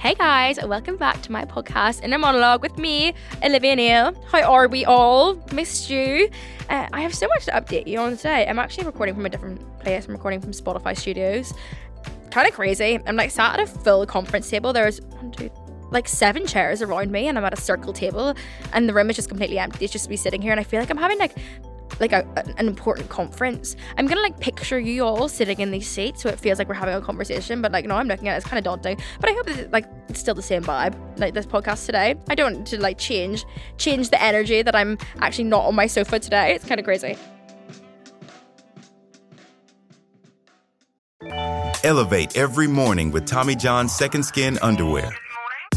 Hey guys, welcome back to my podcast Inner Monologue with me, Olivia Neal. How are we all? Missed you. Uh, I have so much to update you on today. I'm actually recording from a different place. I'm recording from Spotify Studios. Kind of crazy. I'm like sat at a full conference table. There's one, two, like seven chairs around me, and I'm at a circle table, and the room is just completely empty. It's just me sitting here, and I feel like I'm having like like a, an important conference. I'm gonna like picture you all sitting in these seats so it feels like we're having a conversation. But like, no, I'm looking at it, it's kind of daunting. But I hope it's like it's still the same vibe like this podcast today. I don't want to like change change the energy that I'm actually not on my sofa today. It's kind of crazy. Elevate every morning with Tommy John's Second Skin underwear.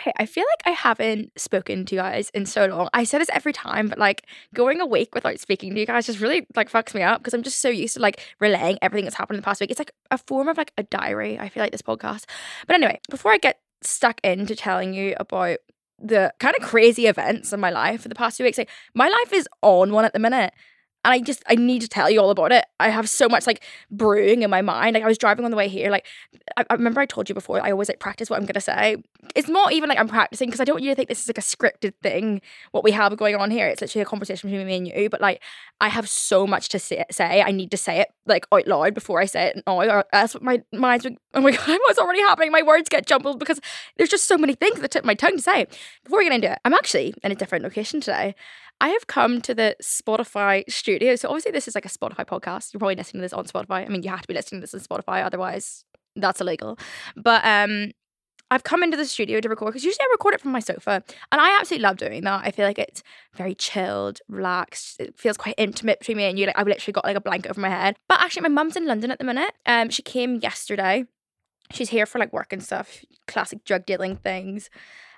Okay, I feel like I haven't spoken to you guys in so long. I say this every time, but like going a week without speaking to you guys just really like fucks me up because I'm just so used to like relaying everything that's happened in the past week. It's like a form of like a diary. I feel like this podcast. But anyway, before I get stuck into telling you about the kind of crazy events in my life for the past two weeks, like my life is on one at the minute. And I just I need to tell you all about it. I have so much like brewing in my mind. Like I was driving on the way here. Like I, I remember I told you before. I always like practice what I'm gonna say. It's not even like I'm practicing because I don't want you to think this is like a scripted thing. What we have going on here. It's literally a conversation between me and you. But like I have so much to say. say. I need to say it like out loud before I say it now. Or else my mind's like, oh my god, what's already happening? My words get jumbled because there's just so many things that tip my tongue to say. Before we get into it, I'm actually in a different location today. I have come to the Spotify studio. So obviously this is like a Spotify podcast. You're probably listening to this on Spotify. I mean, you have to be listening to this on Spotify, otherwise that's illegal. But um I've come into the studio to record because usually I record it from my sofa, and I absolutely love doing that. I feel like it's very chilled, relaxed. It feels quite intimate between me and you. Like I've literally got like a blanket over my head. But actually, my mum's in London at the minute. Um, she came yesterday. She's here for like work and stuff, classic drug dealing things.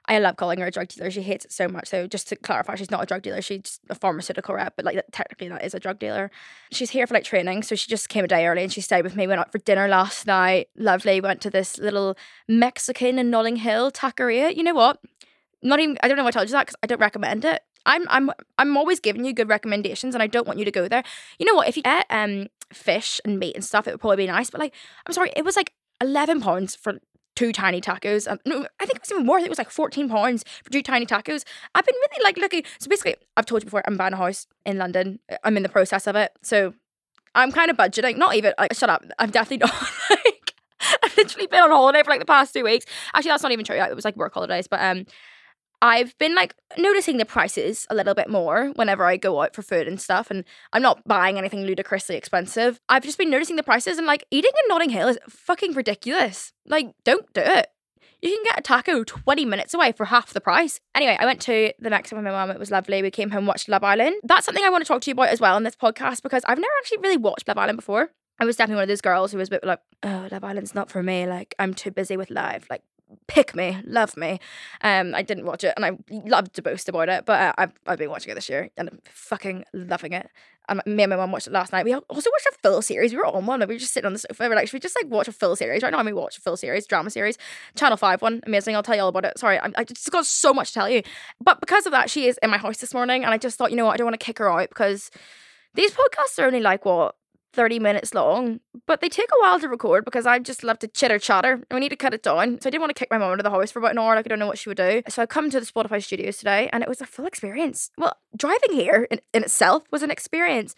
I love calling her a drug dealer. She hates it so much. So just to clarify, she's not a drug dealer. She's a pharmaceutical rep, but like technically that is a drug dealer. She's here for like training, so she just came a day early and she stayed with me. Went out for dinner last night. Lovely. Went to this little Mexican in Notting Hill taqueria. You know what? Not even. I don't know why I told you that because I don't recommend it. I'm I'm I'm always giving you good recommendations, and I don't want you to go there. You know what? If you get um fish and meat and stuff, it would probably be nice. But like, I'm sorry, it was like eleven pounds for two tiny tacos. Um, no, I think it was even more. I think it was like 14 pounds for two tiny tacos. I've been really like looking. So basically, I've told you before, I'm buying a house in London. I'm in the process of it. So I'm kind of budgeting. Not even, like, shut up. I'm definitely not like, I've literally been on holiday for like the past two weeks. Actually, that's not even true. It was like work holidays. But um, I've been like noticing the prices a little bit more whenever I go out for food and stuff. And I'm not buying anything ludicrously expensive. I've just been noticing the prices and like eating in Notting Hill is fucking ridiculous. Like, don't do it. You can get a taco 20 minutes away for half the price. Anyway, I went to the Mexican with my mum. It was lovely. We came home, watched Love Island. That's something I want to talk to you about as well in this podcast because I've never actually really watched Love Island before. I was definitely one of those girls who was a bit like, oh, Love Island's not for me. Like, I'm too busy with life. Like, pick me, love me. Um, I didn't watch it, and I loved to boast about it, but uh, I've I've been watching it this year, and I'm fucking loving it. And me and my mum watched it last night. We also watched a full series. We were on one. We were just sitting on the sofa. We're like, should we just like watch a full series right now? And we watch a full series, drama series, Channel Five one, amazing. I'll tell you all about it. Sorry, I, I just got so much to tell you. But because of that, she is in my house this morning, and I just thought, you know what, I don't want to kick her out because these podcasts are only like what 30 minutes long, but they take a while to record because I just love to chitter chatter and we need to cut it down. So I didn't want to kick my mum of the house for about an hour. Like I don't know what she would do. So I come to the Spotify studios today and it was a full experience. Well, driving here in, in itself was an experience.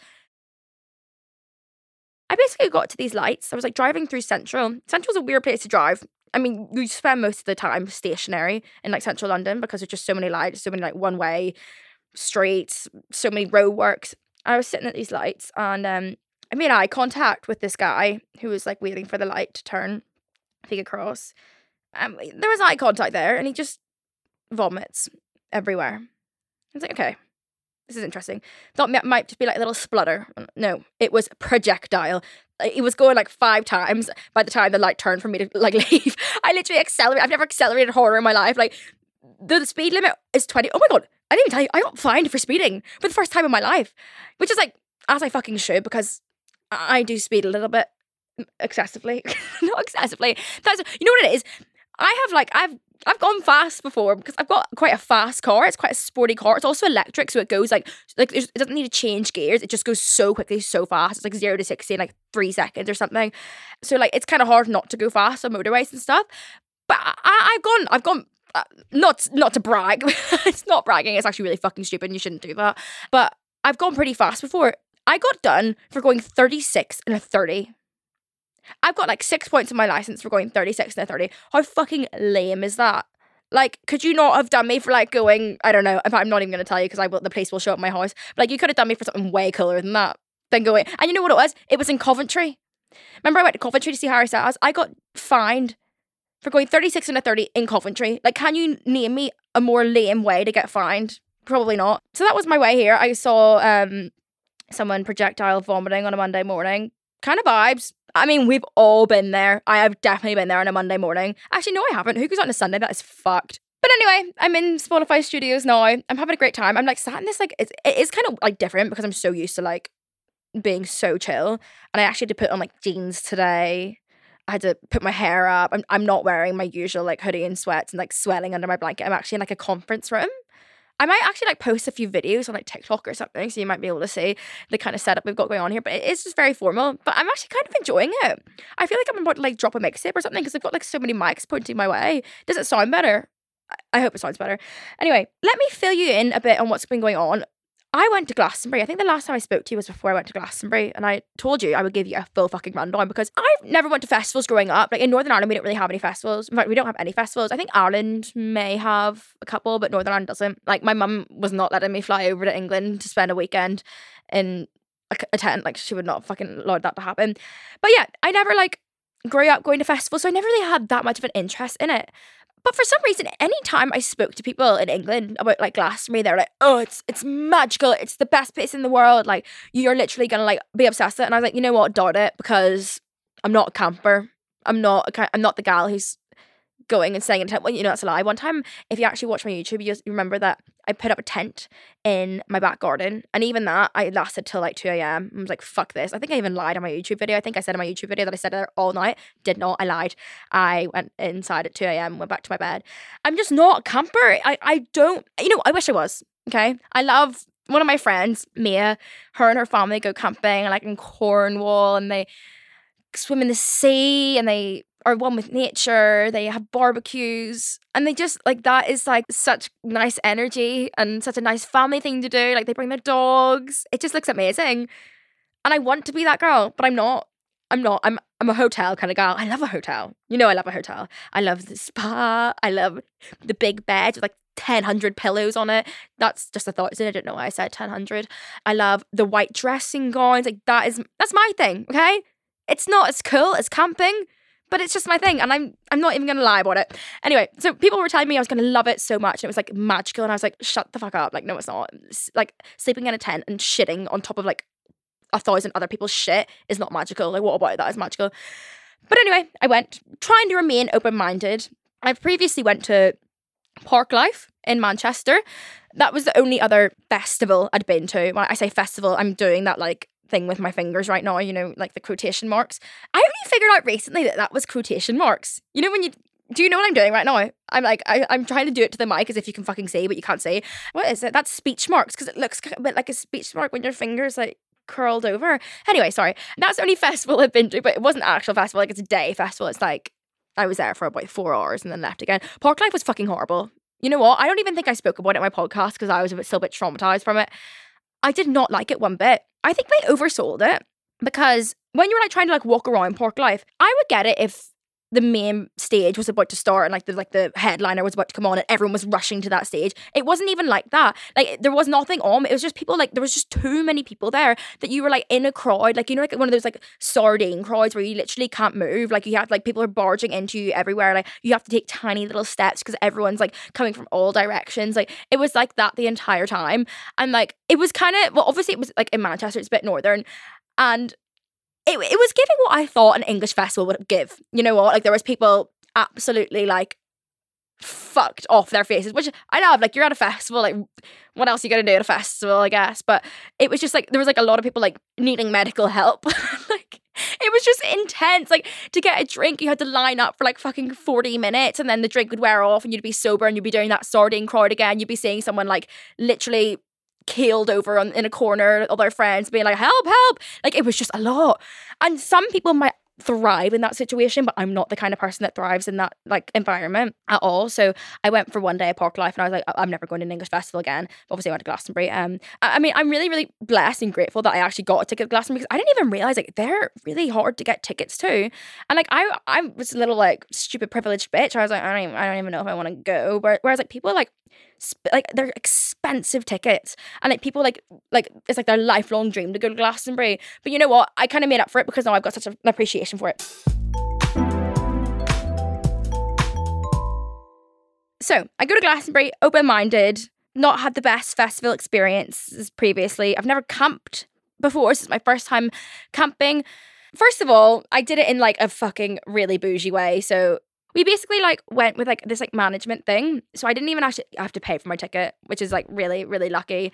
I basically got to these lights. I was like driving through Central. Central's a weird place to drive. I mean, you spend most of the time stationary in like central London because there's just so many lights, so many like one way streets, so many roadworks. I was sitting at these lights and um, I made eye contact with this guy who was like waiting for the light to turn, I think across. Um, there was eye contact there, and he just vomits everywhere. I was like, okay, this is interesting. Thought it might just be like a little splutter. No, it was projectile. It was going like five times by the time the light turned for me to like leave. I literally accelerated. I've never accelerated harder in my life. Like the speed limit is 20. Oh my god, I didn't even tell you, I got fined for speeding for the first time in my life, which is like, as I fucking should, because I do speed a little bit excessively. Not excessively. That's, you know what it is? I have like, I've, I've gone fast before because I've got quite a fast car. It's quite a sporty car. It's also electric, so it goes like like it doesn't need to change gears. It just goes so quickly, so fast. It's like zero to sixty in like three seconds or something. So like it's kind of hard not to go fast on motorways and stuff. But I, I've gone, I've gone uh, not not to brag. it's not bragging. It's actually really fucking stupid. and You shouldn't do that. But I've gone pretty fast before. I got done for going 36 and a 30. I've got like six points in my license for going 36 and a 30. How fucking lame is that? Like, could you not have done me for like going? I don't know. I'm not even going to tell you because I will. The police will show up my house. But like, you could have done me for something way cooler than that. Than going. And you know what it was? It was in Coventry. Remember, I went to Coventry to see Harry Styles. I got fined for going 36 and a 30 in Coventry. Like, can you name me a more lame way to get fined? Probably not. So that was my way here. I saw um someone projectile vomiting on a Monday morning. Kind of vibes. I mean, we've all been there. I have definitely been there on a Monday morning. Actually, no, I haven't. Who goes on a Sunday? That is fucked. But anyway, I'm in Spotify studios now. I'm having a great time. I'm like sat in this like it's it is kind of like different because I'm so used to like being so chill. And I actually had to put on like jeans today I had to put my hair up. I'm, I'm not wearing my usual like hoodie and sweats and like swelling under my blanket. I'm actually in like a conference room. I might actually like post a few videos on like TikTok or something, so you might be able to see the kind of setup we've got going on here. But it is just very formal. But I'm actually kind of enjoying it. I feel like I'm about to like drop a mixtape or something because I've got like so many mics pointing my way. Does it sound better? I hope it sounds better. Anyway, let me fill you in a bit on what's been going on. I went to Glastonbury. I think the last time I spoke to you was before I went to Glastonbury, and I told you I would give you a full fucking rundown because I've never went to festivals growing up. Like in Northern Ireland, we don't really have any festivals. In fact, we don't have any festivals. I think Ireland may have a couple, but Northern Ireland doesn't. Like my mum was not letting me fly over to England to spend a weekend in a, a tent. Like she would not fucking allow that to happen. But yeah, I never like grew up going to festivals, so I never really had that much of an interest in it. But for some reason, anytime I spoke to people in England about like Glastonbury, they're like, "Oh, it's it's magical. It's the best place in the world. Like you're literally gonna like be obsessed with it." And I was like, "You know what? Doubt it because I'm not a camper. I'm not. A, I'm not the gal who's going and staying in a tent. Well, you know, that's a lie. One time, if you actually watch my YouTube, you remember that I put up a tent in my back garden. And even that, I lasted till like 2 a.m. I was like, fuck this. I think I even lied on my YouTube video. I think I said in my YouTube video that I said there all night. Did not. I lied. I went inside at 2 a.m., went back to my bed. I'm just not a camper. I, I don't, you know, I wish I was. Okay. I love one of my friends, Mia, her and her family go camping like in Cornwall and they swim in the sea and they are one with nature. They have barbecues and they just like that is like such nice energy and such a nice family thing to do. Like they bring their dogs. It just looks amazing. And I want to be that girl, but I'm not. I'm not. I'm I'm a hotel kind of girl. I love a hotel. You know I love a hotel. I love the spa. I love the big bed with like 1000 pillows on it. That's just a thought. I don't know why I said 1000. I love the white dressing gowns. Like that is that's my thing, okay? It's not as cool as camping, but it's just my thing and I'm I'm not even gonna lie about it. Anyway, so people were telling me I was gonna love it so much and it was like magical and I was like, shut the fuck up. Like, no, it's not. like sleeping in a tent and shitting on top of like a thousand other people's shit is not magical. Like, what about that is magical? But anyway, I went trying to remain open-minded. I previously went to Parklife in Manchester. That was the only other festival I'd been to. When I say festival, I'm doing that like thing with my fingers right now, you know, like the quotation marks. I only figured out recently that that was quotation marks. You know, when you do you know what I'm doing right now? I'm like, I, I'm trying to do it to the mic as if you can fucking see, but you can't see. What is it? That's speech marks because it looks a bit like a speech mark when your fingers like curled over. Anyway, sorry. That's the only festival I've been to, but it wasn't actual festival. Like it's a day festival. It's like I was there for about four hours and then left again. Parklife was fucking horrible. You know what? I don't even think I spoke about it in my podcast because I was a bit, still a bit traumatized from it. I did not like it one bit. I think they oversold it because when you're like trying to like walk around Parklife, I would get it if the main stage was about to start and like the like the headliner was about to come on and everyone was rushing to that stage. It wasn't even like that. Like there was nothing on. It was just people like there was just too many people there that you were like in a crowd, like you know, like one of those like sardine crowds where you literally can't move. Like you have like people are barging into you everywhere. Like you have to take tiny little steps because everyone's like coming from all directions. Like it was like that the entire time. And like it was kind of well, obviously it was like in Manchester, it's a bit northern. And it, it was giving what I thought an English festival would give. You know what? Like there was people absolutely like fucked off their faces, which I love. Like you're at a festival, like what else are you gonna do at a festival, I guess. But it was just like there was like a lot of people like needing medical help. like it was just intense. Like to get a drink, you had to line up for like fucking 40 minutes and then the drink would wear off and you'd be sober and you'd be doing that sardine crowd again. You'd be seeing someone like literally keeled over on, in a corner, all their friends being like, help, help. Like it was just a lot. And some people might thrive in that situation, but I'm not the kind of person that thrives in that like environment at all. So I went for one day of Parklife and I was like, I'm never going to an English festival again. Obviously I went to Glastonbury. Um I mean I'm really, really blessed and grateful that I actually got a ticket to Glastonbury because I didn't even realise like they're really hard to get tickets to. And like I I was a little like stupid privileged bitch. I was like, I don't even I don't even know if I want to go. Whereas like people are like sp- like they're expensive tickets. And like people like like it's like their lifelong dream to go to Glastonbury. But you know what? I kind of made up for it because now I've got such an appreciation for it. So I go to Glastonbury open-minded not had the best festival experiences previously. I've never camped before. This is my first time camping. First of all, I did it in like a fucking really bougie way. So we basically like went with like this like management thing. So I didn't even actually have to pay for my ticket, which is like really, really lucky.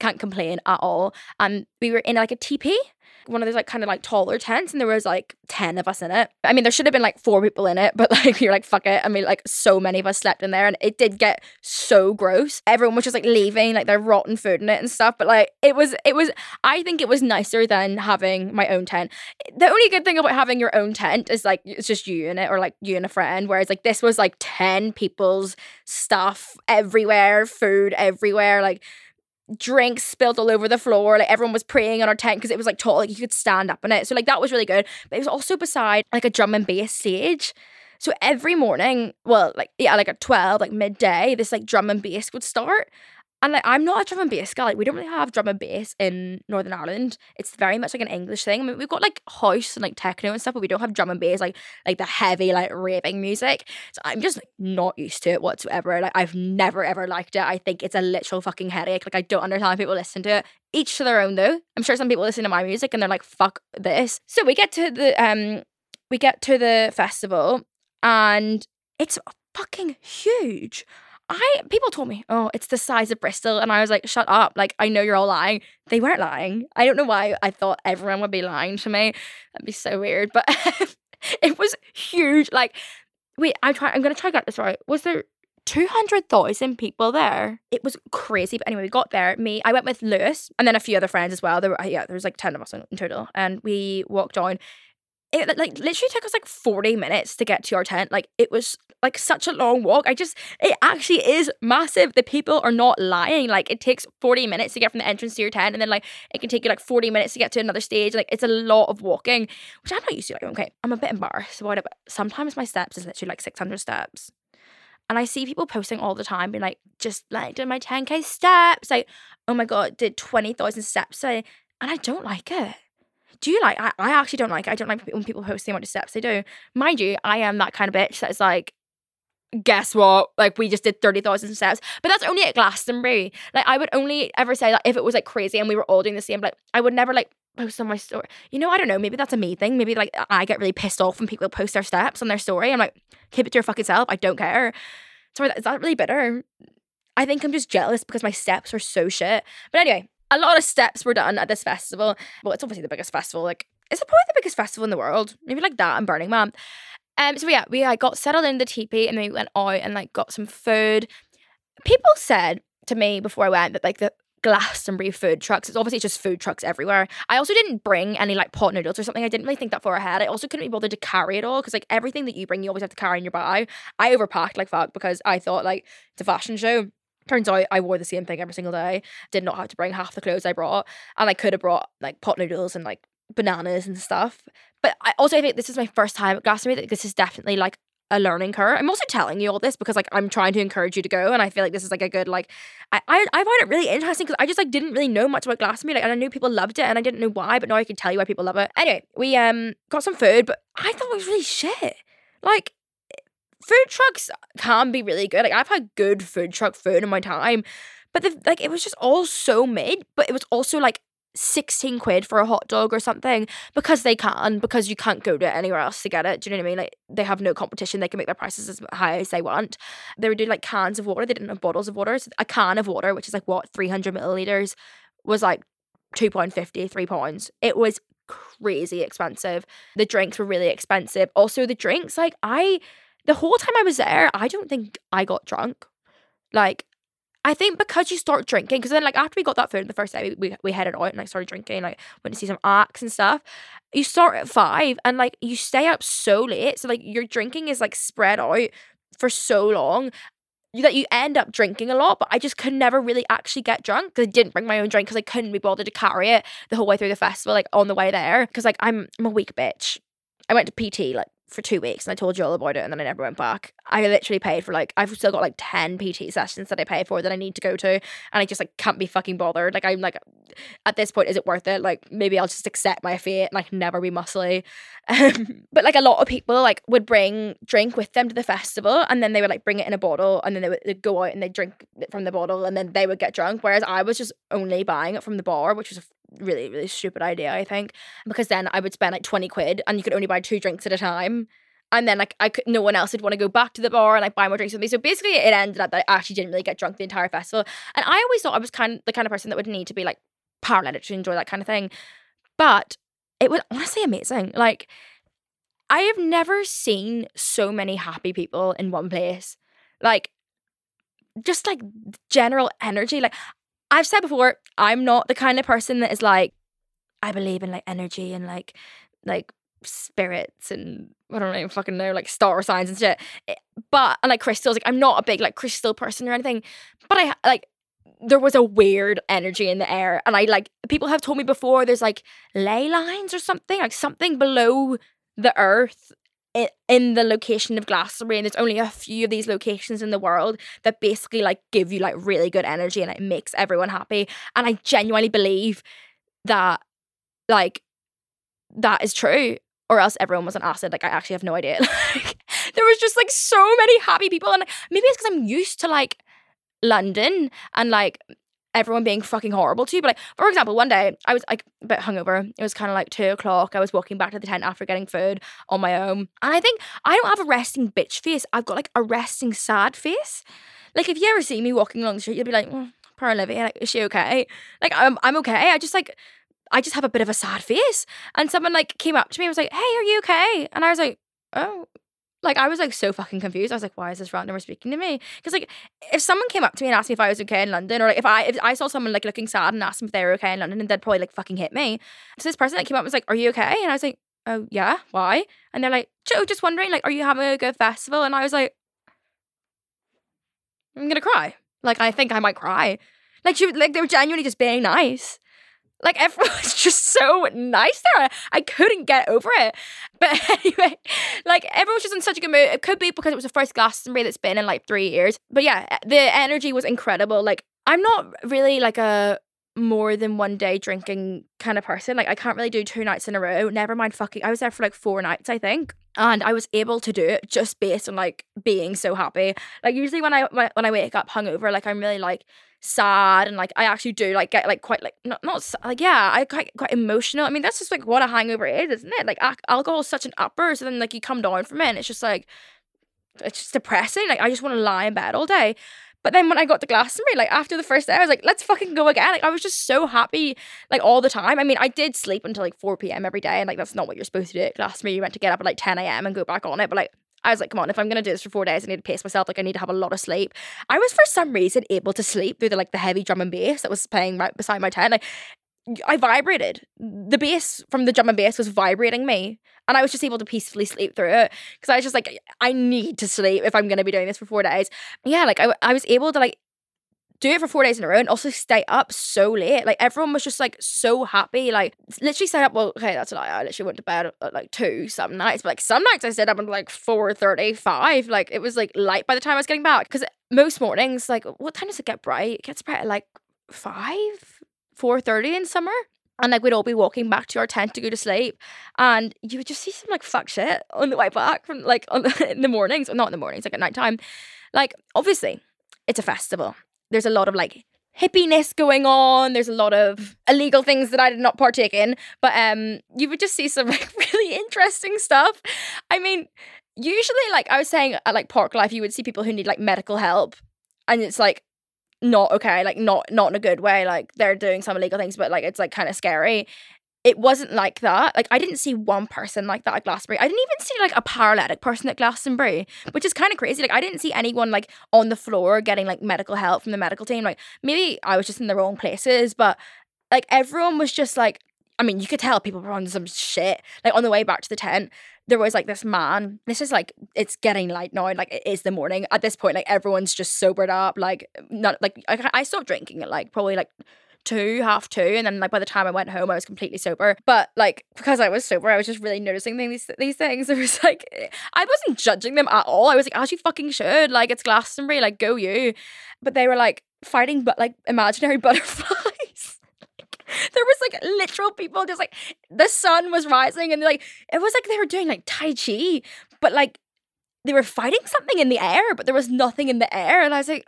Can't complain at all. And we were in like a teepee one of those like kind of like taller tents and there was like 10 of us in it. I mean, there should have been like four people in it, but like you're like, fuck it. I mean, like so many of us slept in there and it did get so gross. Everyone was just like leaving like their rotten food in it and stuff. But like it was, it was, I think it was nicer than having my own tent. The only good thing about having your own tent is like it's just you in it or like you and a friend. Whereas like this was like 10 people's stuff everywhere, food everywhere. Like drinks spilled all over the floor. Like everyone was preying on our tent because it was like tall, like you could stand up in it. So like that was really good. But it was also beside like a drum and bass stage. So every morning, well, like yeah, like at 12, like midday, this like drum and bass would start. And like I'm not a drum and bass guy. Like we don't really have drum and bass in Northern Ireland. It's very much like an English thing. I mean, we've got like house and like techno and stuff, but we don't have drum and bass like like the heavy like raving music. So I'm just like not used to it whatsoever. Like I've never ever liked it. I think it's a literal fucking headache. Like I don't understand people listen to it. Each to their own though. I'm sure some people listen to my music and they're like, fuck this. So we get to the um we get to the festival and it's fucking huge. I people told me, oh, it's the size of Bristol, and I was like, shut up! Like I know you're all lying. They weren't lying. I don't know why I thought everyone would be lying to me. That'd be so weird, but it was huge. Like, wait, I'm trying. I'm gonna try to get this right. Was there 200,000 people there. It was crazy. But anyway, we got there. Me, I went with Lewis and then a few other friends as well. There were, yeah, there was like 10 of us in total. And we walked on it like literally took us like 40 minutes to get to our tent. Like it was like such a long walk. I just it actually is massive. The people are not lying. Like it takes 40 minutes to get from the entrance to your tent and then like it can take you like 40 minutes to get to another stage. Like it's a lot of walking, which I'm not used to. Like, okay, I'm a bit embarrassed about sometimes my steps is literally like 600 steps. And I see people posting all the time, being like, just like did my 10k steps, like, oh my god, did 20,000 steps. and I don't like it do you like I, I actually don't like It. I don't like when people post the amount of steps they do. Mind you, I am that kind of bitch that's like guess what? Like we just did 30,000 steps. But that's only at Glastonbury. Like I would only ever say that if it was like crazy and we were all doing the same, like I would never like post on my story. You know, I don't know, maybe that's a me thing. Maybe like I get really pissed off when people post their steps on their story. I'm like, keep it to your fucking self. I don't care. So is that really bitter? I think I'm just jealous because my steps are so shit. But anyway, a lot of steps were done at this festival. Well, it's obviously the biggest festival. Like, is it probably the biggest festival in the world? Maybe like that and Burning Man. Um, so yeah, we like, got settled in the teepee and then we went out and like got some food. People said to me before I went that like the Glastonbury food trucks. It's obviously just food trucks everywhere. I also didn't bring any like pot noodles or something. I didn't really think that far ahead. I also couldn't be bothered to carry it all because like everything that you bring, you always have to carry in your bag. I overpacked like fuck because I thought like it's a fashion show. Turns out I wore the same thing every single day. Did not have to bring half the clothes I brought. And I could have brought like pot noodles and like bananas and stuff. But I also think this is my first time at Glastonbury. Like, this is definitely like a learning curve. I'm also telling you all this because like I'm trying to encourage you to go, and I feel like this is like a good like I I, I find it really interesting because I just like didn't really know much about Glastonbury. Like and I knew people loved it, and I didn't know why, but now I can tell you why people love it. Anyway, we um got some food, but I thought it was really shit. Like food trucks can be really good. Like I've had good food truck food in my time, but the like it was just all so mid. But it was also like 16 quid for a hot dog or something because they can because you can't go to anywhere else to get it do you know what i mean like they have no competition they can make their prices as high as they want they were doing like cans of water they didn't have bottles of water so a can of water which is like what 300 milliliters was like two pound fifty, three pounds it was crazy expensive the drinks were really expensive also the drinks like i the whole time i was there i don't think i got drunk like I think because you start drinking, because then like after we got that food the first day, we, we, we headed out and I started drinking, like went to see some acts and stuff. You start at five and like you stay up so late. So like your drinking is like spread out for so long that you end up drinking a lot, but I just could never really actually get drunk because I didn't bring my own drink because I couldn't be bothered to carry it the whole way through the festival, like on the way there. Because like I'm I'm a weak bitch. I went to PT like for two weeks and I told you all about it and then I never went back. I literally paid for like I've still got like 10 PT sessions that I pay for that I need to go to and I just like can't be fucking bothered. Like I'm like at this point, is it worth it? Like maybe I'll just accept my fate and like never be muscly. Um, but like a lot of people like would bring drink with them to the festival and then they would like bring it in a bottle and then they would go out and they'd drink from the bottle and then they would get drunk. Whereas I was just only buying it from the bar, which was a really, really stupid idea, I think. Because then I would spend like 20 quid and you could only buy two drinks at a time and then like I could, no one else would want to go back to the bar and like buy more drinks with me. So basically, it ended up that I actually didn't really get drunk the entire festival. And I always thought I was kind of the kind of person that would need to be like paralytic to enjoy that kind of thing. But it was honestly amazing. Like I have never seen so many happy people in one place. Like just like general energy. Like I've said before, I'm not the kind of person that is like I believe in like energy and like like spirits and I don't even fucking know, like star signs and shit. Eh, but and like crystals, like I'm not a big like crystal person or anything. But I like there was a weird energy in the air. And I like people have told me before there's like ley lines or something, like something below the earth in the location of Glastonbury, and there's only a few of these locations in the world that basically like give you like really good energy and it makes everyone happy. And I genuinely believe that like that is true or else everyone was an acid. Like I actually have no idea. Like there was just like so many happy people, and maybe it's because I'm used to like London and like everyone being fucking horrible to you. But like, for example, one day I was like a bit hungover. It was kind of like two o'clock. I was walking back to the tent after getting food on my own. And I think I don't have a resting bitch face. I've got like a resting sad face. Like if you ever see me walking along the street, you'll be like, oh, poor Olivia, like, is she okay? Like I'm I'm okay. I just like I just have a bit of a sad face. And someone like came up to me and was like, Hey, are you okay? And I was like, Oh, like I was like so fucking confused. I was like, why is this randomer speaking to me? Because like if someone came up to me and asked me if I was okay in London, or like if I if I saw someone like looking sad and asked them if they were okay in London, and they'd probably like fucking hit me. So this person that came up was like, Are you okay? And I was like, Oh yeah, why? And they're like, just wondering, like, are you having a good festival? And I was like, I'm gonna cry. Like I think I might cry. Like she like they were genuinely just being nice. Like everyone was just so nice there. I couldn't get over it. But anyway, like everyone was just in such a good mood. It could be because it was the first Glastonbury that's been in like three years. But yeah, the energy was incredible. Like I'm not really like a more than one day drinking kind of person. Like I can't really do two nights in a row. Never mind fucking. I was there for like four nights, I think, and I was able to do it just based on like being so happy. Like usually when I when I wake up hungover, like I'm really like sad and like I actually do like get like quite like not not like yeah I quite quite emotional. I mean that's just like what a hangover is, isn't it? Like alcohol is such an upper, so then like you come down from it, and it's just like it's just depressing. Like I just want to lie in bed all day. But then when I got to Glastonbury, like after the first day, I was like, let's fucking go again. Like I was just so happy, like all the time. I mean, I did sleep until like 4 p.m. every day, and like that's not what you're supposed to do at Glastonbury. You meant to get up at like 10 a.m. and go back on it. But like I was like, come on, if I'm gonna do this for four days, I need to pace myself. Like I need to have a lot of sleep. I was for some reason able to sleep through the like the heavy drum and bass that was playing right beside my tent. Like I vibrated. The bass from the drum and bass was vibrating me. And I was just able to peacefully sleep through it. Because I was just like, I need to sleep if I'm going to be doing this for four days. Yeah, like I, I was able to like do it for four days in a row and also stay up so late. Like everyone was just like so happy. Like literally stayed up. Well, okay, that's a lie. I literally went to bed at like two some nights, but like some nights I stayed up until like four thirty five. Like it was like light by the time I was getting back. Because most mornings, like what time does it get bright? It gets bright at like five, four thirty in summer. And like we'd all be walking back to our tent to go to sleep, and you would just see some like fuck shit on the way back from like on the, in the mornings, or not in the mornings, like at night time. Like obviously, it's a festival. There's a lot of like hippiness going on. There's a lot of illegal things that I did not partake in, but um, you would just see some like really interesting stuff. I mean, usually, like I was saying at like Parklife, you would see people who need like medical help, and it's like not okay, like not not in a good way. Like they're doing some illegal things, but like it's like kind of scary. It wasn't like that. Like I didn't see one person like that at Glastonbury. I didn't even see like a paralytic person at Glastonbury, which is kind of crazy. Like I didn't see anyone like on the floor getting like medical help from the medical team. Like maybe I was just in the wrong places, but like everyone was just like I mean, you could tell people were on some shit. Like on the way back to the tent, there was like this man. This is like it's getting light now. Like it is the morning at this point. Like everyone's just sobered up. Like not like I, I stopped drinking at like probably like two, half two, and then like by the time I went home, I was completely sober. But like because I was sober, I was just really noticing these these things. It was like I wasn't judging them at all. I was like, as you fucking should. Like it's Glastonbury, like go you. But they were like fighting, but like imaginary butterflies. There was like literal people just like the sun was rising and like it was like they were doing like tai chi but like they were fighting something in the air but there was nothing in the air and i was like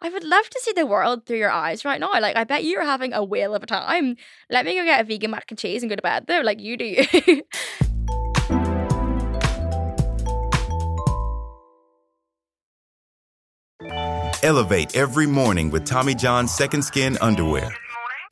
I would love to see the world through your eyes right now. Like, I bet you're having a whale of a time. Let me go get a vegan mac and cheese and go to bed though. Like, you do. Elevate every morning with Tommy John's Second Skin Underwear.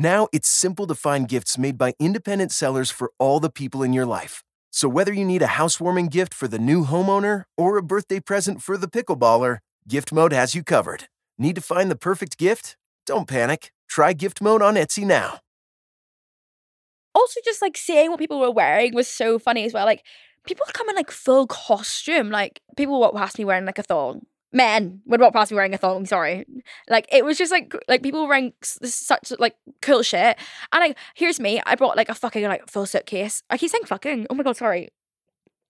Now it's simple to find gifts made by independent sellers for all the people in your life. So whether you need a housewarming gift for the new homeowner or a birthday present for the pickleballer, Gift Mode has you covered. Need to find the perfect gift? Don't panic. Try Gift Mode on Etsy now. also, just like seeing what people were wearing was so funny as well. Like, people come in like full costume. Like, people walk past me wearing like a thong. Men would walk past me wearing a thong. Sorry, like it was just like like people wearing such like cool shit. And like, here's me. I brought like a fucking like full suitcase. I keep saying fucking. Oh my god, sorry.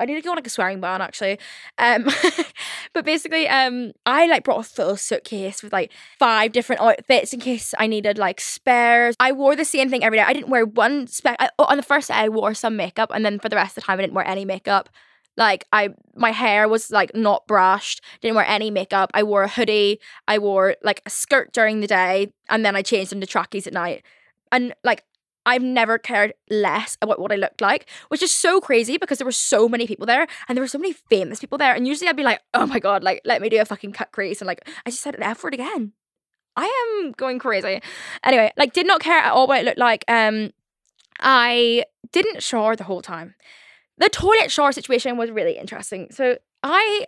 I need to go on like a swearing ban actually. Um, but basically, um, I like brought a full suitcase with like five different outfits in case I needed like spares. I wore the same thing every day. I didn't wear one spec. I, oh, on the first day, I wore some makeup, and then for the rest of the time, I didn't wear any makeup. Like I, my hair was like not brushed. Didn't wear any makeup. I wore a hoodie. I wore like a skirt during the day, and then I changed into trackies at night. And like I've never cared less about what I looked like, which is so crazy because there were so many people there and there were so many famous people there. And usually I'd be like, oh my God, like, let me do a fucking cut crease. And like, I just said an F word again. I am going crazy. Anyway, like, did not care at all what it looked like. Um, I didn't shower the whole time. The toilet shower situation was really interesting. So I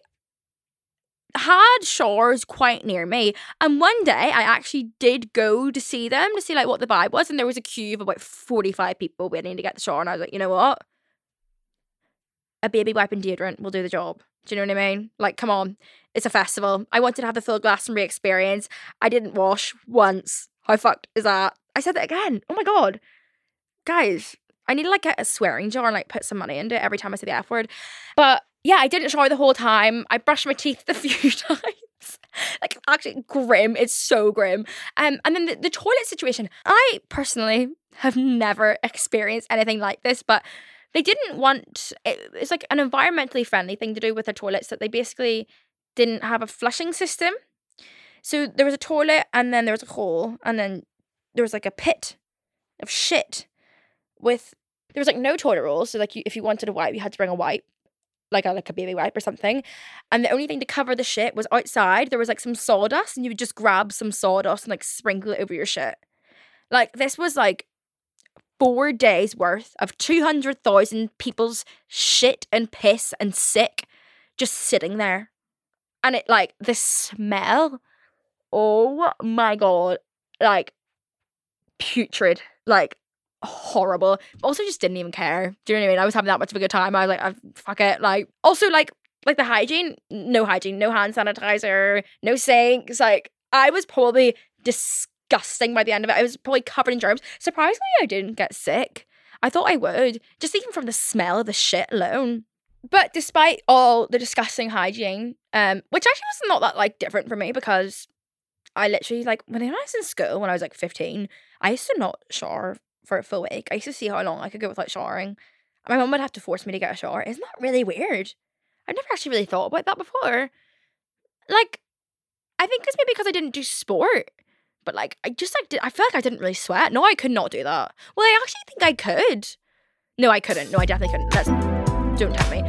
had showers quite near me. And one day I actually did go to see them to see like what the vibe was. And there was a queue of about 45 people waiting to get the shower. And I was like, you know what? A baby wipe and deodorant will do the job. Do you know what I mean? Like, come on. It's a festival. I wanted to have the full Glastonbury experience. I didn't wash once. How fucked is that? I said that again. Oh my god. Guys, I need to like get a swearing jar and like put some money into it every time I say the F word. But yeah, I didn't shower the whole time. I brushed my teeth a few times. like actually grim. It's so grim. Um, and then the, the toilet situation. I personally have never experienced anything like this, but they didn't want it, it's like an environmentally friendly thing to do with the toilets that they basically didn't have a flushing system. So there was a toilet and then there was a hole and then there was like a pit of shit with there was like no toilet rolls. So like you, if you wanted a wipe, you had to bring a wipe, like a like a baby wipe or something. And the only thing to cover the shit was outside. There was like some sawdust, and you would just grab some sawdust and like sprinkle it over your shit. Like this was like four days worth of two hundred thousand people's shit and piss and sick just sitting there, and it like the smell. Oh my god! Like putrid. Like horrible. Also, just didn't even care. Do you know what I mean? I was having that much of a good time. I was like, I, fuck it. Like, also, like, like the hygiene, no hygiene, no hand sanitizer, no sinks. Like, I was probably disgusting by the end of it. I was probably covered in germs. Surprisingly, I didn't get sick. I thought I would, just even from the smell of the shit alone. But despite all the disgusting hygiene, um, which actually was not that like different for me because I literally like when I was in school when I was like 15, I used to not shower for a full week. I used to see how long I could go without showering. My mum would have to force me to get a shower. Isn't that really weird? I've never actually really thought about that before. Like, I think it's maybe because I didn't do sport. But like, I just like, did, I feel like I didn't really sweat. No, I could not do that. Well, I actually think I could. No, I couldn't. No, I definitely couldn't. Let's don't tell me.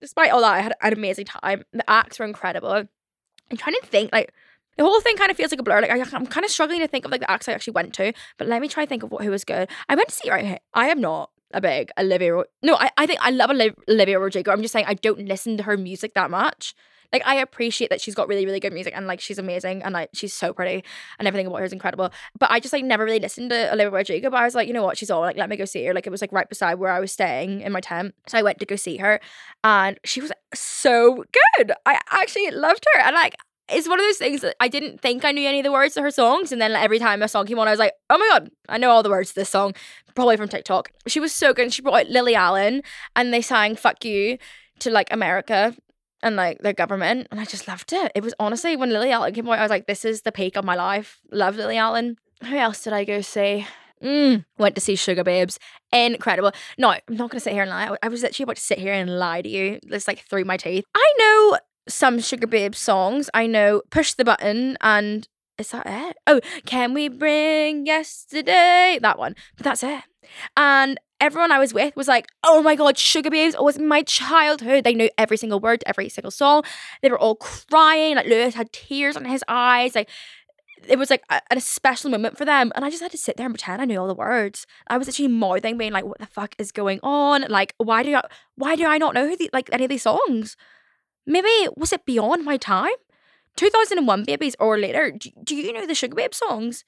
Despite all that, I had an amazing time. The acts were incredible. I'm trying to think, like, the whole thing kind of feels like a blur. Like I, am kind of struggling to think of like the acts I actually went to. But let me try think of what who was good. I went to see right here. I am not a big Olivia. No, I, I think I love Olivia Rodrigo. I'm just saying I don't listen to her music that much. Like I appreciate that she's got really really good music and like she's amazing and like she's so pretty and everything about her is incredible. But I just like never really listened to Olivia Rodrigo. But I was like, you know what, she's on. Like let me go see her. Like it was like right beside where I was staying in my tent, so I went to go see her, and she was so good. I actually loved her and like it's one of those things that I didn't think I knew any of the words to her songs, and then every time a song came on, I was like, "Oh my god, I know all the words to this song." Probably from TikTok. She was so good. And she brought out Lily Allen, and they sang "Fuck You" to like America and like their government, and I just loved it. It was honestly when Lily Allen came out, I was like, "This is the peak of my life." Love Lily Allen. Who else did I go see? Mm, went to see Sugababes. Incredible. No, I'm not going to sit here and lie. I was actually about to sit here and lie to you. It's like through my teeth. I know some Sugababes songs. I know Push the Button and is that it? Oh, Can We Bring Yesterday? That one. But that's it. And everyone I was with was like, oh my god, Sugar Sugababes was oh, my childhood. They knew every single word, every single song. They were all crying. Like Lewis had tears on his eyes. Like it was like a, a, special moment for them. And I just had to sit there and pretend I knew all the words. I was actually mouthing, being like, what the fuck is going on? Like, why do I why do I not know who the, like any of these songs? Maybe was it beyond my time? 2001 babies or later. Do, do you know the Sugababe songs?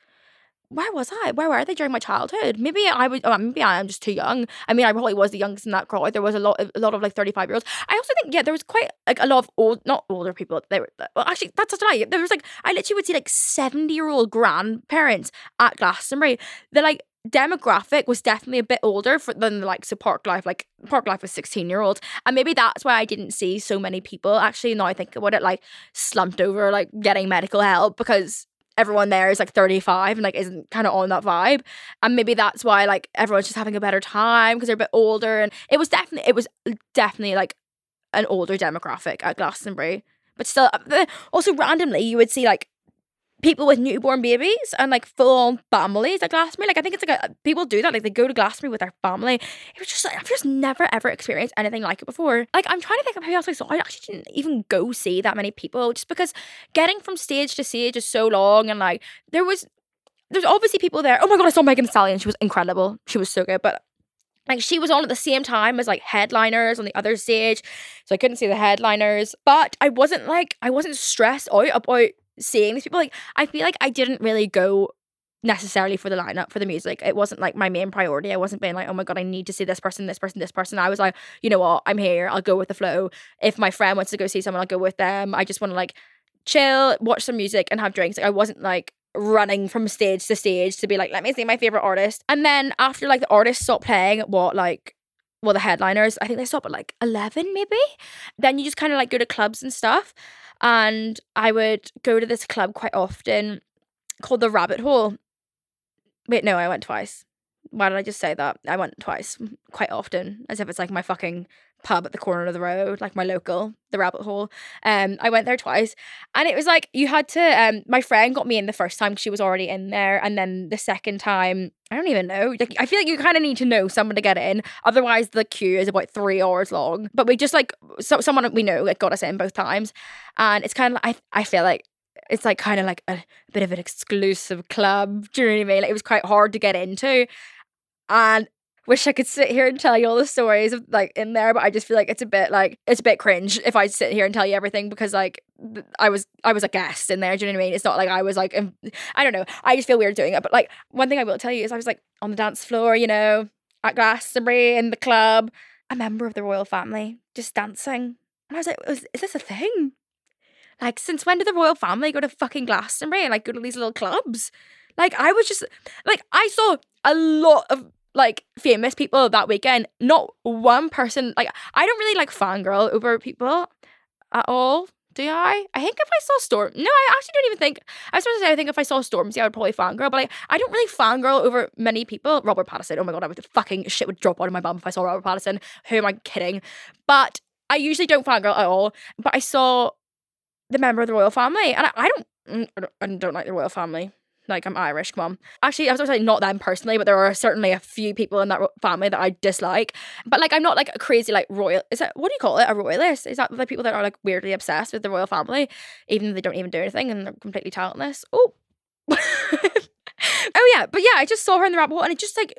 Where was I? Where were they during my childhood? Maybe I was. Oh, maybe I am just too young. I mean, I probably was the youngest in that crowd. There was a lot, of, a lot of like thirty five year olds. I also think, yeah, there was quite like a lot of old, not older people. They were well, actually that's a lie. There was like I literally would see like seventy year old grandparents at Glastonbury. They're like demographic was definitely a bit older for, than the likes of Parklife. Like Parklife was 16 year olds. And maybe that's why I didn't see so many people actually now I think about it like slumped over like getting medical help because everyone there is like 35 and like isn't kind of on that vibe. And maybe that's why like everyone's just having a better time because they're a bit older. And it was definitely it was definitely like an older demographic at Glastonbury. But still, uh, also randomly, you would see like people with newborn babies and like full on families at Glastonbury. Like I think it's like a, people do that. Like they go to Glastonbury with their family. It was just like I've just never ever experienced anything like it before. Like I'm trying to think of who else I saw. I actually didn't even go see that many people just because getting from stage to stage is so long and like there was there's obviously people there. Oh my god, I saw Megan Thee Stallion. She was incredible. She was so good, but like she was on at the same time as like headliners on the other stage so i couldn't see the headliners but i wasn't like i wasn't stressed out about seeing these people. Like I feel like I didn't really go necessarily for the lineup for the music. It wasn't like my main priority. I wasn't being like, oh my god, I need to see this person, this person, this person. I was like, you know what, I'm here. I'll go with the flow. If my friend wants to go see someone, I'll go with them. I just want to like chill, watch some music, and have drinks. Like I wasn't like running from stage to stage to be like, let me see my favorite artist. And then after like the artist stopped playing, what like well, the headliners, I think they stop at like 11 maybe. Then you just kind of like go to clubs and stuff. And I would go to this club quite often called the Rabbit Hole. Wait, no, I went twice. Why did I just say that? I went twice, quite often, as if it's like my fucking pub at the corner of the road, like my local, the Rabbit Hole. Um, I went there twice, and it was like you had to. Um, my friend got me in the first time she was already in there, and then the second time, I don't even know. Like I feel like you kind of need to know someone to get in, otherwise the queue is about three hours long. But we just like so someone we know like got us in both times, and it's kind of I I feel like it's like kind of like a, bit of an exclusive club. Do you know what I mean? Like it was quite hard to get into. And wish I could sit here and tell you all the stories of like in there, but I just feel like it's a bit like it's a bit cringe if I sit here and tell you everything because like I was I was a guest in there. Do you know what I mean? It's not like I was like um, I don't know. I just feel weird doing it. But like one thing I will tell you is I was like on the dance floor, you know, at Glastonbury in the club, a member of the royal family just dancing, and I was like, is, is this a thing? Like, since when did the royal family go to fucking Glastonbury and like go to these little clubs? Like, I was just like, I saw a lot of like famous people that weekend. Not one person, like, I don't really like fangirl over people at all. Do I? I think if I saw Storm, no, I actually don't even think. I was supposed to say I think if I saw Stormzy, I would probably fangirl, but like I don't really fangirl over many people. Robert Pattinson, oh my god, I would fucking shit would drop out of my bum if I saw Robert Pattinson. Who am I kidding? But I usually don't fangirl at all. But I saw the member of the royal family, and I, I don't, mm, I don't, I don't like the royal family. Like I'm Irish, come on. Actually, I was going to say not them personally, but there are certainly a few people in that family that I dislike. But like, I'm not like a crazy like royal. Is that what do you call it? A royalist? Is that the people that are like weirdly obsessed with the royal family, even though they don't even do anything and they're completely talentless? Oh, oh yeah, but yeah, I just saw her in the rabbit hole, and it just like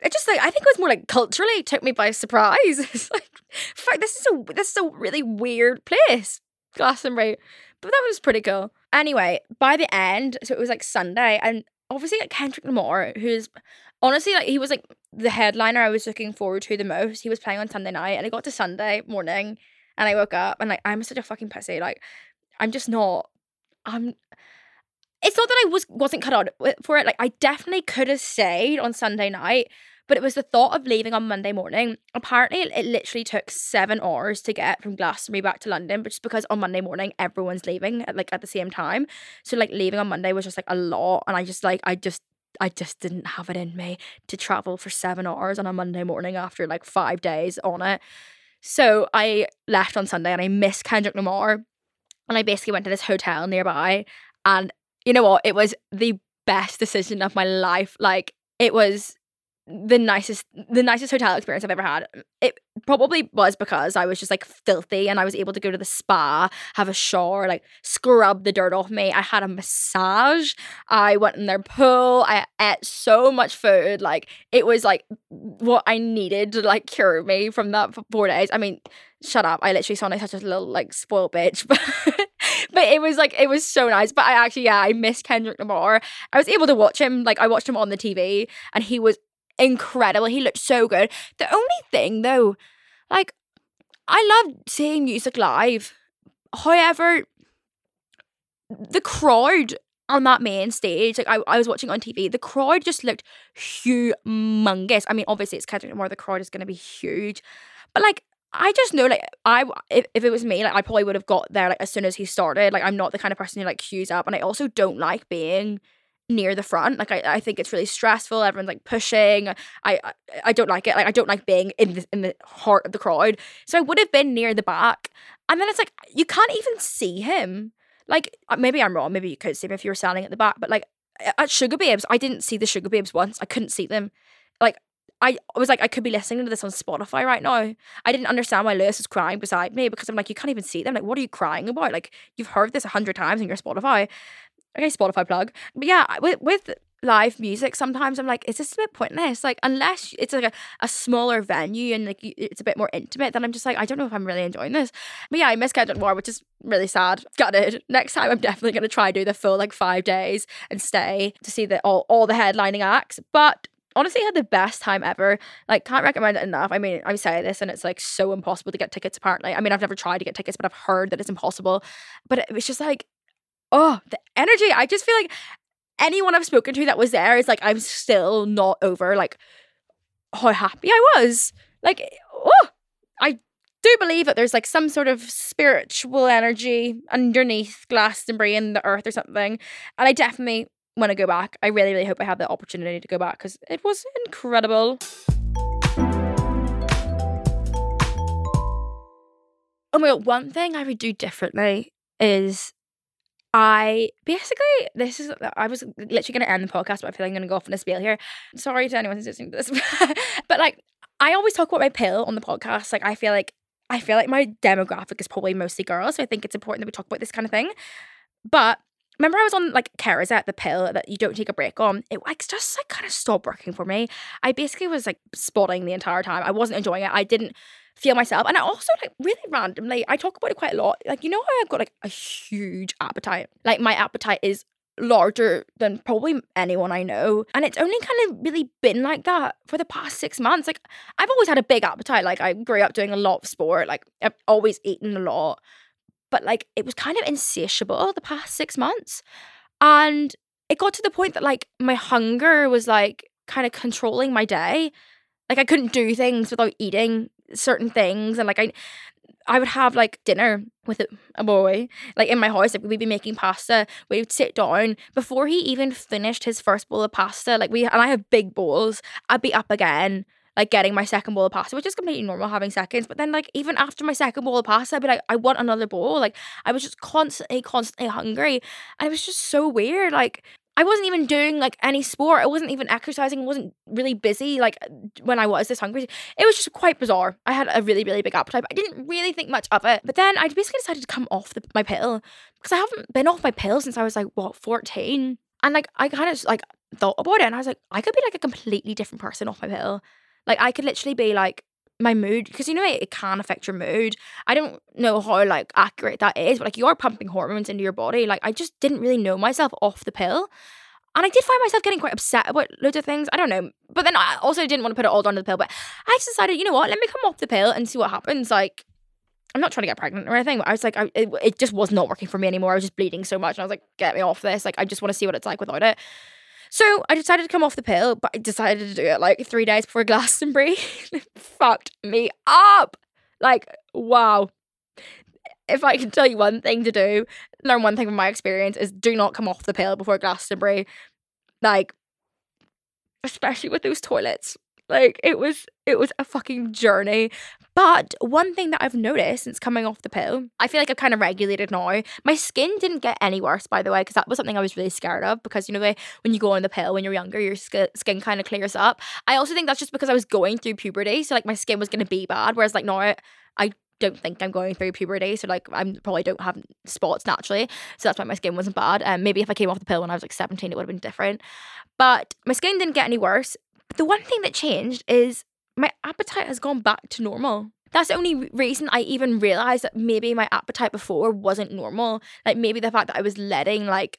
it just like I think it was more like culturally took me by surprise. it's like, fuck, this is a this is a really weird place. Glastonbury. But that was pretty cool. Anyway, by the end, so it was like Sunday, and obviously like Kendrick Lamar, who's honestly like he was like the headliner I was looking forward to the most. He was playing on Sunday night, and I got to Sunday morning, and I woke up and like I'm such a fucking pussy. Like I'm just not. I'm. It's not that I was wasn't cut out for it. Like I definitely could have stayed on Sunday night, but it was the thought of leaving on Monday morning. Apparently, it literally took seven hours to get from Glastonbury back to London, but just because on Monday morning everyone's leaving at like at the same time. So like leaving on Monday was just like a lot, and I just like I just I just didn't have it in me to travel for seven hours on a Monday morning after like five days on it. So I left on Sunday and I missed Kendrick Lamar. And I basically went to this hotel nearby. And you know what? It was the best decision of my life. Like, it was the nicest the nicest hotel experience I've ever had. It probably was because I was just like filthy and I was able to go to the spa, have a shower, like scrub the dirt off me. I had a massage. I went in their pool. I ate so much food. Like it was like what I needed to like cure me from that for four days. I mean, shut up. I literally sound like such a little like spoiled bitch, but but it was like it was so nice. But I actually yeah, I miss Kendrick Lamar. I was able to watch him. Like I watched him on the TV, and he was incredible. He looked so good. The only thing though, like, I love seeing music live. However, the crowd on that main stage, like I, I was watching on TV, the crowd just looked humongous. I mean, obviously it's Kendrick Lamar, the crowd is gonna be huge. But like I just know like I if, if it was me, like I probably would have got there like as soon as he started. Like I'm not the kind of person who like queues up and I also don't like being near the front. Like I, I think it's really stressful. Everyone's like pushing. I, I, I don't like it. Like I don't like being in the in the heart of the crowd. So I would have been near the back. And then it's like you can't even see him. Like uh, maybe I'm wrong. Maybe you could see him if you were standing at the back. But like at Sugababes, I didn't see the Sugababes once. I couldn't see them. Like I was like, I could be listening to this on Spotify right now. I didn't understand why Lewis was crying beside me because I'm like, you can't even see them. Like, what are you crying about? Like, you've heard this a hundred times in your Spotify okay, Spotify plug. But yeah, with with live music, sometimes I'm like, is this a bit pointless? Like, unless it's like a, a smaller venue and like it's a bit more intimate, then I'm just like, I don't know if I'm really enjoying this. But yeah, I miss Kendrick Lamar, which is really sad. Gutted. Next time, I'm definitely gonna try do the full like five days and stay to see the all all the headlining acts. But honestly had the best time ever. Like, can't recommend it enough. I mean, I say this and it's like so impossible to get tickets, apparently. I mean, I've never tried to get tickets, but I've heard that it's impossible. But it was just like oh, the energy. I just feel like anyone I've spoken to that was there is like, I'm still not over like how happy I was. Like, oh, I do believe that there's like some sort of spiritual energy underneath Glastonbury and the earth or something. And I definitely want to go back. I really, really hope I have the opportunity to go back because it was incredible. Oh my god, one thing I would do differently is I basically this is I was literally gonna end the podcast, but I feel like I'm gonna go off on a spiel here. Sorry to anyone who's listening to this. but like I always talk about my pill on the podcast. Like I feel like I feel like my demographic is probably mostly girls, so I think it's important that we talk about this kind of thing. But remember, I was on like Cerazette, the pill that you don't take a break on. It like just like kind of stopped working for me. I basically was like spotting the entire time. I wasn't enjoying it. I didn't feel myself, and I also like really randomly. I talk about it quite a lot. Like you know how I've got like a huge appetite. Like my appetite is larger than probably anyone I know. And it's only kind of really been like that for the past six months. Like, I've always had a big appetite. Like, I grew up doing a lot of sport. Like, I've always eaten a lot. But, like, it was kind of insatiable the past six months. And it got to the point that, like, my hunger was, like, kind of controlling my day. Like, I couldn't do things without eating certain things. And, like, I, I would have like dinner with a boy, like in my house. Like we'd be making pasta. We'd sit down before he even finished his first bowl of pasta. Like we and I have big bowls. I'd be up again, like getting my second bowl of pasta, which is completely normal having seconds. But then like even after my second bowl of pasta, I'd be like, I want another bowl. Like I was just constantly, constantly hungry, and it was just so weird. Like I wasn't even doing like any sport. I wasn't even exercising. I wasn't really busy like when I was this hungry. It was just quite bizarre. I had a really, really big appetite, I didn't really think much of it. But then I basically decided to come off the, my pill because I haven't been off my pill since I was like, what, 14? And like, I kind of like thought about it and I was like, I could be like a completely different person off my pill. Like, I could literally be like, my mood because you know it, it, can affect your mood i don't know how like accurate that is but like you are pumping hormones into your body like i just didn't really know myself off the pill and I did find myself getting quite upset about loads of things. I don't know. But then I also didn't want to put it all down to the pill. But I just decided, you know what? Let me come off the pill and see what happens. Like, I'm not trying to get pregnant or anything, but I was like, I, it, it just was not working for me anymore. I was just bleeding so much. And I was like, get me off this. Like, I just want to see what it's like without it. So I decided to come off the pill, but I decided to do it like three days before Glastonbury. fucked me up. Like, wow. If I can tell you one thing to do, learn one thing from my experience is do not come off the pill before Glastonbury. Like, especially with those toilets. Like it was it was a fucking journey. But one thing that I've noticed since coming off the pill, I feel like I've kind of regulated now. My skin didn't get any worse, by the way, because that was something I was really scared of. Because you know, when you go on the pill when you're younger, your sk- skin kind of clears up. I also think that's just because I was going through puberty, so like my skin was gonna be bad. Whereas like now, I, don't think I'm going through puberty, so like I probably don't have spots naturally, so that's why my skin wasn't bad. And um, maybe if I came off the pill when I was like 17, it would have been different. But my skin didn't get any worse. But the one thing that changed is my appetite has gone back to normal. That's the only reason I even realized that maybe my appetite before wasn't normal. Like maybe the fact that I was letting like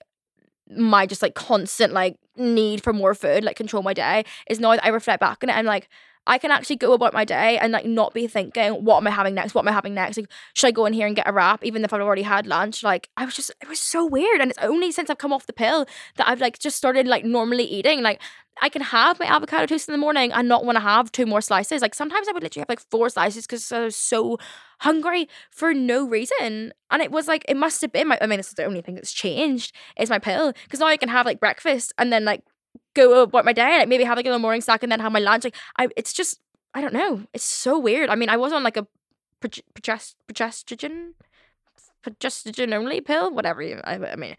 my just like constant like need for more food like control my day is now that I reflect back on it, I'm like, I can actually go about my day and like not be thinking, what am I having next? What am I having next? Like, should I go in here and get a wrap, even if I've already had lunch? Like, I was just, it was so weird. And it's only since I've come off the pill that I've like just started like normally eating. Like, I can have my avocado toast in the morning and not want to have two more slices. Like sometimes I would literally have like four slices because I was so hungry for no reason. And it was like it must have been my I mean, this is the only thing that's changed is my pill. Because now I can have like breakfast and then like go uh, about my day, like maybe have like a little morning snack and then have my lunch. Like I, it's just I don't know. It's so weird. I mean, I was on like a progesterone, progesterone only pill, whatever. You, I, I mean,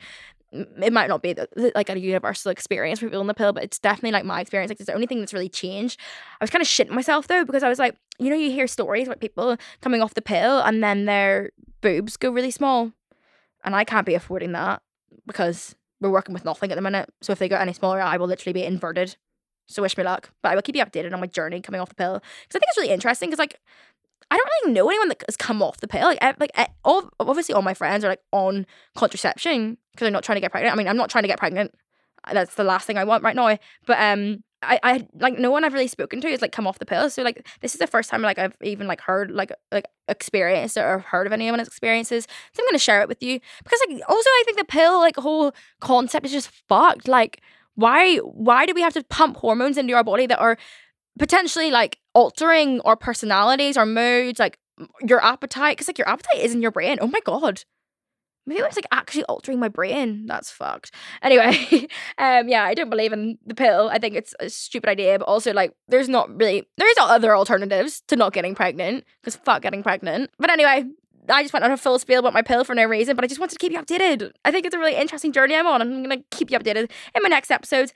it might not be the, like a universal experience for people on the pill, but it's definitely like my experience. Like, it's the only thing that's really changed. I was kind of shitting myself though because I was like, you know, you hear stories about people coming off the pill and then their boobs go really small, and I can't be affording that because we're working with nothing at the minute. So if they get any smaller, I will literally be inverted. So wish me luck. But I will keep you updated on my journey coming off the pill because I think it's really interesting. Because like, I don't really know anyone that has come off the pill. Like, I, like all obviously all my friends are like on contraception because they're not trying to get pregnant. I mean, I'm not trying to get pregnant. That's the last thing I want right now. But um, I, I like no one I've really spoken to is like come off the pill. So like this is the first time like I've even like heard like like experienced or heard of anyone's experiences. So I'm gonna share it with you because like also I think the pill like whole concept is just fucked. Like why why do we have to pump hormones into our body that are potentially like altering our personalities, our moods, like your appetite, because like your appetite is in your brain. Oh my god. Maybe it's like actually altering my brain. That's fucked. Anyway, um, yeah, I don't believe in the pill. I think it's a stupid idea, but also like there's not really there's other alternatives to not getting pregnant because fuck getting pregnant. But anyway, I just went on a full spiel about my pill for no reason, but I just wanted to keep you updated. I think it's a really interesting journey I'm on, I'm gonna keep you updated in my next episodes.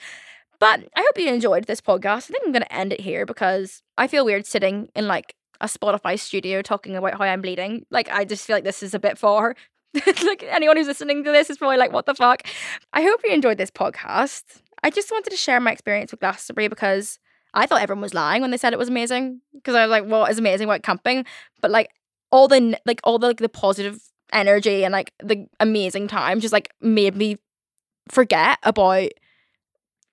But I hope you enjoyed this podcast. I think I'm gonna end it here because I feel weird sitting in like a Spotify studio talking about how I'm bleeding. Like I just feel like this is a bit far. like anyone who's listening to this is probably like, what the fuck? I hope you enjoyed this podcast. I just wanted to share my experience with Glastonbury because I thought everyone was lying when they said it was amazing. Because I was like, what is amazing about camping? But like all the like all the like the positive energy and like the amazing time just like made me forget about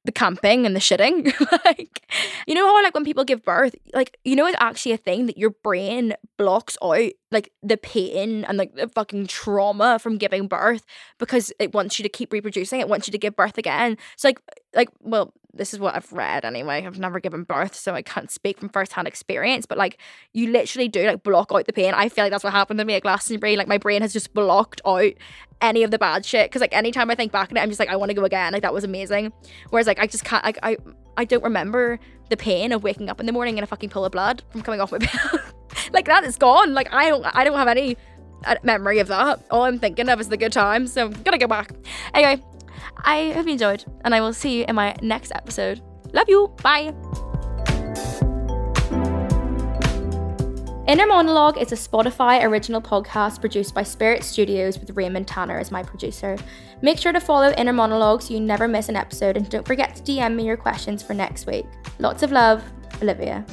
the camping and the shitting. like, you know how like when people give birth, like you know it's actually a thing that your brain blocks out like the pain and like the fucking trauma from giving birth because it wants you to keep reproducing. It wants you to give birth again. So like like well, this is what I've read anyway. I've never given birth, so I can't speak from firsthand experience. But like you literally do like block out the pain. I feel like that's what happened to me at Glastonbury. Like my brain has just blocked out any of the bad shit. Cause like anytime I think back on it, I'm just like, I want to go again. Like that was amazing. Whereas like I just can't like I I don't remember the pain of waking up in the morning in a fucking pool of blood from coming off my pill. like that is gone. Like I don't I don't have any uh, memory of that. All I'm thinking of is the good times. So I'm gonna go back. Anyway, I hope you enjoyed, and I will see you in my next episode. Love you. Bye. Inner Monologue is a Spotify original podcast produced by Spirit Studios with Raymond Tannor as my producer. Make sure to follow Inner Monologue so you never miss an episode and don't forget to DM me your questions for next week. Lots of love, Olivia.